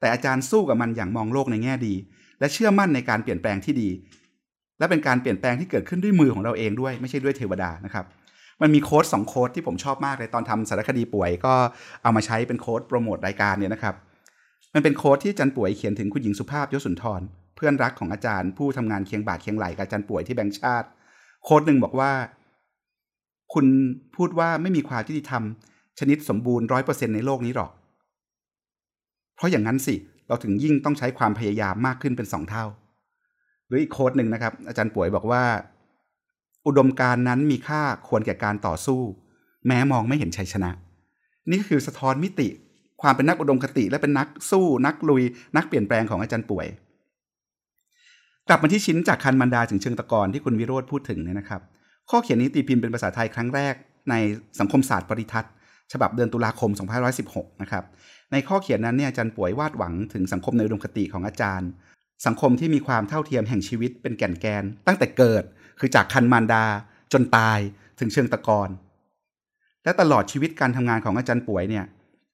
แต่อาจารย์สู้กับมันอย่างมองโลกในแง่ดี และเชื่อมั่นในการเปลี่ยนแปลงที่ดี และเป็นการเปลี่ยนแปลงที่เกิดขึ้นด้วยมือของเราเองด้วยไม่ใช่ด้วยเทวดานะครับมันมีโค้ดสองโค้ดที่ผมชอบมากเลยตอนทำสารคดีป่วย ก็เอามาใช้เป็นโค้ดโปรโมทรายการเนี่ยนะครับ มันเป็นโค้ดที่อาจารย์ป่วยเขียนถึงคุณหญิงสุภาพยศสุนทร เพื่อนรักของอาจารย์ผู้ทำงานเคียงบ่าเคียงไหลกับอาจารย์ป่วยที่แบงค์ชาติ โค้ดหนึ่งบอกว่า คุณพูดว่าไม่มีความยุติธรรม ชนิดสมบูรณ์ร้อยเปอร์เซ็นในโลกนี้หรอก เพราะอย่างนั้นสิ เราถึงยิ่งต้องใช้ความพยายามมากขึ้นเป็นสองเท่า หรืออีกโค้ดหนึ่งนะครับ อาจารย์ป่วยบอกว่า อุดมการณ์นั้นมีค่าควรแก่การต่อสู้ แม้มองไม่เห็นชัยชนะ นี่คือสะท้อนมิติ ความเป็นนักอุดมคติและเป็นนักสู้ นักลุย นักเปลี่ยนแปลงของอาจารย์ป่วย กลับมาที่ชิ้นจากคันมันดาถึงเชิงตะกอนที่คุณวิโรธพูดถึงเนี่ยนะครับ ข้อเขียนนี้ตีพิมพ์เป็นภาษาไทยครั้งแรกในสังคมศาสตร์ปริทัศน์ ฉบับเดือนตุลาคม 2516 นะครับ ในข้อเขียนนั้นเนี่ยอาจารย์ป่วยวาดหวังถึงสังคมในอุดมคติของอาจารย์ สังคมที่มีความเท่าเทียมแห่งชีวิตเป็นแก่นแกน ตั้งแต่เกิดคือจากคันมารดา จนตายถึงเชิงตะกอนและตลอดชีวิตการทำงานของอาจารย์ป่วยเนี่ย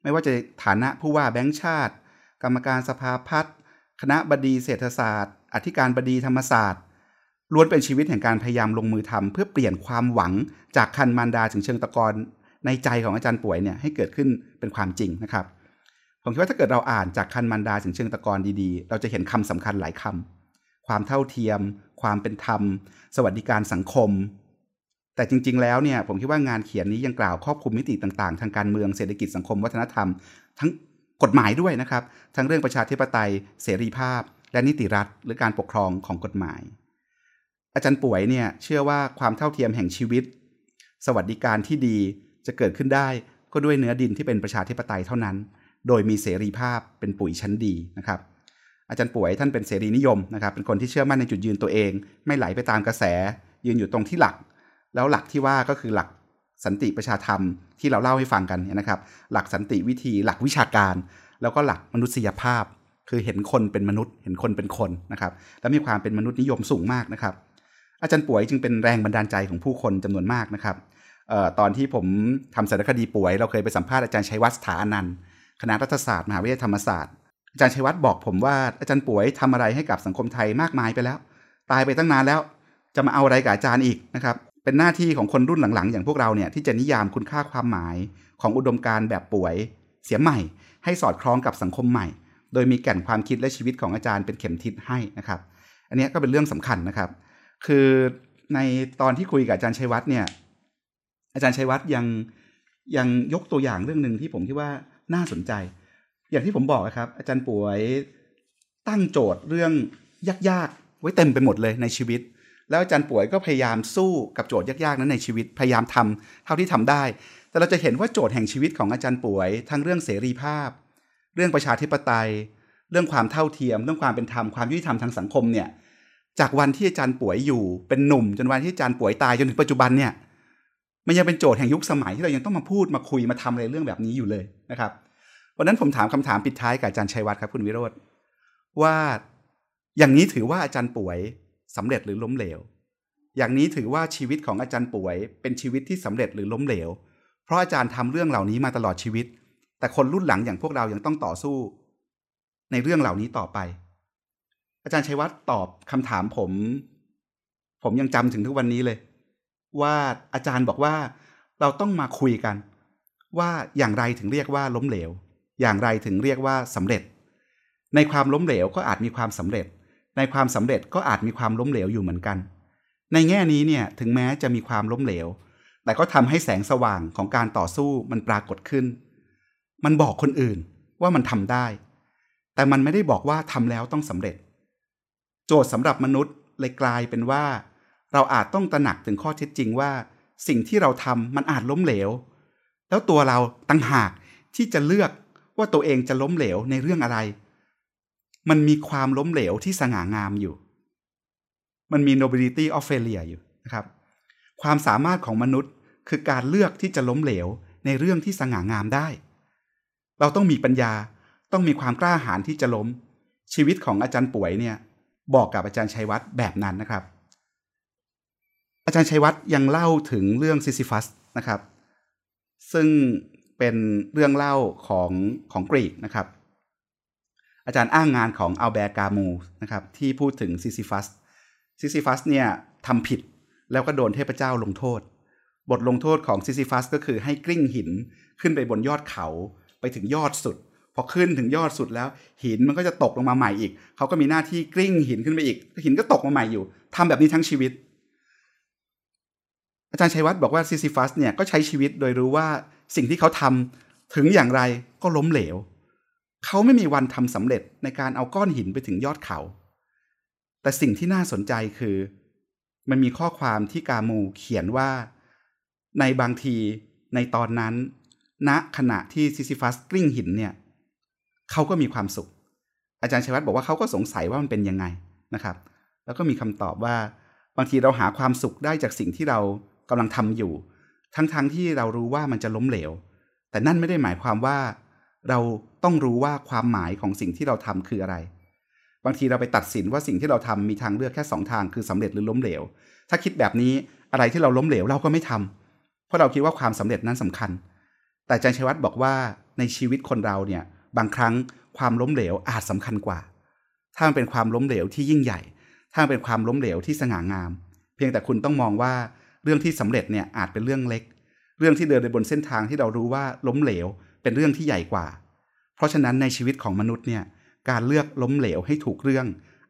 ไม่ว่าจะฐานะผู้ว่าแบงค์ชาติ กรรมการสภาพัฒน์คณะบดีเศรษฐศาสตร์ อธิการบดีธรรมศาสตร์ล้วนเป็นชีวิตแห่งการพยายามลงมือทำเพื่อเปลี่ยนความหวังจากคันมารดาถึงเชิงตะกอนในใจของอาจารย์ป่วยเนี่ยให้เกิดขึ้นเป็นความจริงนะครับ ผมคิดว่าถ้าเกิดเราอ่านจากคันมารดาถึงเชิงตะกอนดีๆ เราจะเห็นคำสำคัญหลายคำความเท่าเทียม ความเป็นธรรม สวัสดิการสังคม แต่จริง ๆ แล้วเนี่ยผมคิดว่างานเขียนนี้ยังกล่าวครอบคลุมมิติต่างๆ ทางการเมืองเศรษฐกิจสังคมวัฒนธรรม ทั้งกฎหมายด้วยนะครับ ทั้งเรื่องประชาธิปไตย เสรีภาพ และนิติรัฐ หรือการปกครองของกฎหมาย อาจารย์ป่วยเนี่ยเชื่อว่าความเท่าเทียมแห่งชีวิต สวัสดิการที่ดีจะเกิดขึ้นได้ก็ด้วยเนื้อดินที่เป็นประชาธิปไตยเท่านั้น โดยมีเสรีภาพเป็นปุ๋ยชั้นดีนะครับ อาจารย์ป่วยท่านเป็นเสรีนิยมนะครับ เป็นคนที่เชื่อมั่นในจุดยืนตัวเอง ไม่ไหลไปตามกระแส ยืนอยู่ตรงที่หลัก แล้วหลักที่ว่าก็คือหลักสันติประชาธรรมที่เราเล่าให้ฟังกันนะครับ หลักสันติวิธี หลักวิชาการ แล้วก็หลักมนุษยภาพ คือเห็นคนเป็นมนุษย์ เห็นคนเป็นคนนะครับ และมีความเป็นมนุษย์นิยมสูงมากนะครับ อาจารย์ป่วยจึงเป็นแรงบันดาลใจของผู้คนจำนวนมากนะครับตอนที่ผมทำสารคดีป่วย เราเคยไปสัมภาษณ์อาจารย์ชัยวัฒน์สถาอนันต์คณะรัฐศาสตร์มหาวิทยาลัยธรรมศาสตร์อาจารย์ชัยวัฒน์บอกผมว่าอาจารย์ป่วยทำอะไรให้กับสังคมไทยมากมายไปแล้ว ตายไปตั้งนานแล้ว จะมาเอาอะไรกับอาจารย์อีกนะครับเป็นหน้าที่ของคนรุ่นหลังๆ อย่างพวกเราเนี่ยที่จะนิยามคุณค่าความหมายของอุดมการณ์แบบป่วย เสียใหม่ ให้สอดคล้องกับสังคมใหม่ โดยมีแก่นความคิดและชีวิตของอาจารย์เป็นเข็มทิศให้นะครับ อันนี้ก็เป็นเรื่องสำคัญนะครับ คือในตอนที่คุยกับอาจารย์ชัยวัฒน์เนี่ย อาจารย์ชัยวัฒน์ยังยังยกตัวอย่างเรื่องหนึ่งที่ผมคิดว่าน่าสนใจ อย่างที่ผมบอกครับ อาจารย์ป่วยตั้งโจทย์เรื่องยากๆไว้เต็มไปหมดเลยในชีวิต แล้วอาจารย์ป่วยก็พยายามสู้กับโจทย์ยากๆนั้นในชีวิตพยายามทำเท่าที่ทำได้ แต่เราจะเห็นว่าโจทย์แห่งชีวิตของอาจารย์ป่วย ทั้งเรื่องเสรีภาพ เรื่องประชาธิปไตย เรื่องความเท่าเทียม เรื่องความเป็นธรรมความยุติธรรมทางสังคมเนี่ยจากวันที่อาจารย์ป่วยอยู่เป็นหนุ่ม จนวันที่อาจารย์ป่วยตายจนถึงปัจจุบันเนี่ยมันยังเป็นโจทย์แห่งยุคสมัยที่เรายังต้องมาพูดมาคุยมาทำอะไรเรื่องแบบนี้อยู่เลยนะครับวันนั้นผมถามคำถามปิดท้ายกับอาจารย์ชัยวัฒน์ครับคุณวิโรธว่าอย่างนี้ถือว่าอาจารย์ป่วยสำเร็จหรือล้มเหลว อย่างนี้ถือว่าชีวิตของอาจารย์ป่วย เป็นชีวิตที่สำเร็จหรือล้มเหลว เพราะอาจารย์ทำเรื่องเหล่านี้มาตลอดชีวิต แต่คนรุ่นหลังอย่างพวกเรายังต้องต่อสู้ ในเรื่องเหล่านี้ต่อไป อาจารย์ชัยวัฒน์ตอบคำถามผม ผมยังจำถึงทุกวันนี้เลย ว่าอาจารย์บอกว่าเราต้องมาคุยกัน ว่าอย่างไรถึงเรียกว่าล้มเหลว อย่างไรถึงเรียกว่าสำเร็จ ในความล้มเหลวก็อาจมีความสำเร็จ ในความสำเร็จก็อาจมีความล้มเหลวอยู่เหมือนกัน ในแง่นี้เนี่ยถึงแม้จะมีความล้มเหลว แต่ก็ทำให้แสงสว่างของการต่อสู้มันปรากฏขึ้น มันบอกคนอื่นว่ามันทำได้ แต่มันไม่ได้บอกว่าทำแล้วต้องสำเร็จ โจทย์สำหรับมนุษย์เลยกลายเป็นว่า เราอาจต้องตระหนักถึงข้อเท็จจริงว่า สิ่งที่เราทำมันอาจล้มเหลว แล้วตัวเราตั้งหากที่จะเลือกว่าตัวเองจะล้มเหลวในเรื่องอะไร มันมีความล้มเหลวที่สง่างามอยู่ มันมี nobility of failure อยู่นะครับความสามารถของมนุษย์คือการเลือกที่จะล้มเหลวในเรื่องที่สง่างามได้ เราต้องมีปัญญา ต้องมีความกล้าหาญที่จะล้ม ชีวิตของอาจารย์ป่วยเนี่ย บอกกับอาจารย์ชัยวัฒน์แบบนั้นนะครับ อาจารย์ชัยวัฒน์ยังเล่าถึงเรื่องซิซิฟัสนะครับ ซึ่งเป็นเรื่องเล่าของของกรีกนะครับ อาจารย์อ้างงานของอัลแบร์กามูส์นะครับ ที่พูดถึงซิซิฟัสซิซิฟัสเนี่ยทำผิดแล้วก็โดนเทพเจ้าลงโทษ บทลงโทษของซิซิฟัสก็คือให้กลิ้งหินขึ้นไปบนยอดเขา ไปถึงยอดสุด พอขึ้นถึงยอดสุดแล้ว หินมันก็จะตกลงมาใหม่อีก เขาก็มีหน้าที่กลิ้งหินขึ้นไปอีก หินก็ตกมาใหม่อยู่ทำแบบนี้ทั้งชีวิต อาจารย์ชัยวัฒน์บอกว่าซิซิฟัสเนี่ยก็ใช้ชีวิตโดยรู้ว่าสิ่งที่เขาทำถึงอย่างไรก็ล้มเหลว เขาไม่มีวันทำสำเร็จในการเอาก้อนหินไปถึงยอดเขา แต่สิ่งที่น่าสนใจคือ มันมีข้อความที่กามูเขียนว่า ในบางทีในตอนนั้น ณขณะที่ซิซิฟัสกลิ้งหินเนี่ยเขาก็มีความสุข อาจารย์ชัยวัฒน์บอกว่าเขาก็สงสัยว่ามันเป็นยังไงนะครับ แล้วก็มีคำตอบว่าบางทีเราหาความสุขได้จากสิ่งที่เรากำลังทำอยู่ ทั้งๆทที่เรารู้ว่ามันจะล้มเหลว แต่นั่นไม่ได้หมายความว่า เราต้องรู้ว่าความหมายของสิ่งที่เราทำคืออะไร บางทีเราไปตัดสินว่าสิ่งที่เราทำมีทางเลือกแค่สองทางคือสำเร็จหรือล้มเหลว ถ้าคิดแบบนี้อะไรที่เราล้มเหลวเราก็ไม่ทำเพราะเราคิดว่าความสำเร็จนั้นสำคัญ แต่อาจารย์ชัยวัฒน์บอกว่าในชีวิตคนเราเนี่ยบางครั้งความล้มเหลวอาจสำคัญกว่า ถ้ามันเป็นความล้มเหลวที่ยิ่งใหญ่ ถ้ามันเป็นความล้มเหลวที่สง่างาม เพียงแต่คุณต้องมองว่าเรื่องที่สำเร็จเนี่ยอาจเป็นเรื่องเล็ก เรื่องที่เดินในบนเส้นทางที่เรารู้ว่าล้มเหลว เป็นเรื่องที่ใหญ่กว่า เพราะฉะนั้นในชีวิตของมนุษย์เนี่ยการเลือกล้มเหลวให้ถูกเรื่อง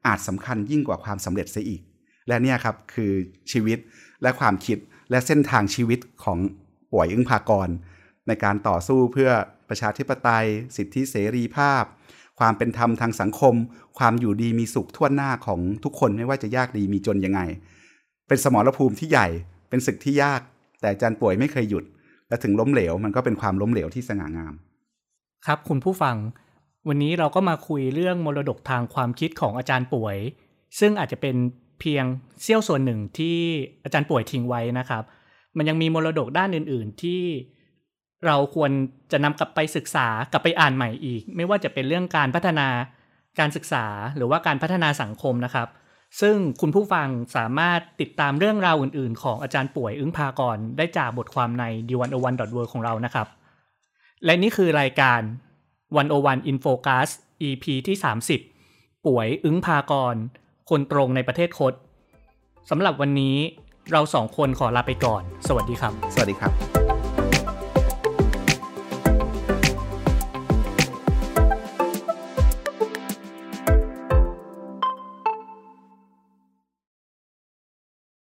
อาจสำคัญยิ่งกว่าความสำเร็จเสียอีก และเนี่ยครับคือชีวิตและความคิดและเส้นทางชีวิตของป่วยอึ้งภากร ในการต่อสู้เพื่อประชาธิปไตย สิทธิเสรีภาพ ความเป็นธรรมทางสังคม ความอยู่ดีมีสุขทั่วหน้าของทุกคนไม่ว่าจะยากดีมีจนยังไง เป็นสมรภูมิที่ใหญ่เป็นศึกที่ยาก แต่อาจารย์ป่วยไม่เคยหยุด และถึงล้มเหลวมันก็เป็นความล้มเหลวที่สง่างาม ครับคุณผู้ฟัง วันนี้เราก็มาคุยเรื่องมรดกทางความคิดของอาจารย์ป่วย ซึ่งอาจจะเป็นเพียงเสี้ยวส่วนหนึ่งที่อาจารย์ป่วยทิ้งไว้นะครับ มันยังมีมรดกด้านอื่น ๆ ที่ เราควรจะนำกลับไปศึกษากลับไปอ่านใหม่อีก ไม่ว่าจะเป็นเรื่องการพัฒนาการศึกษาหรือว่าการพัฒนาสังคมนะครับ ซึ่งคุณผู้ฟังสามารถติดตามเรื่องราวอื่น ๆ ของอาจารย์ป่วยอึ้งพากรได้จากบทความใน d 1 0 1 w o r l d ของเรานะครับ และนี่คือรายการ 101 In Focus EP ที่ 30 ป่วยอึ้งพากร คนตรงในประเทศคดสำหรับวันนี้เราสองคนขอลาไปก่อน สวัสดีครับ สวัสดีครับ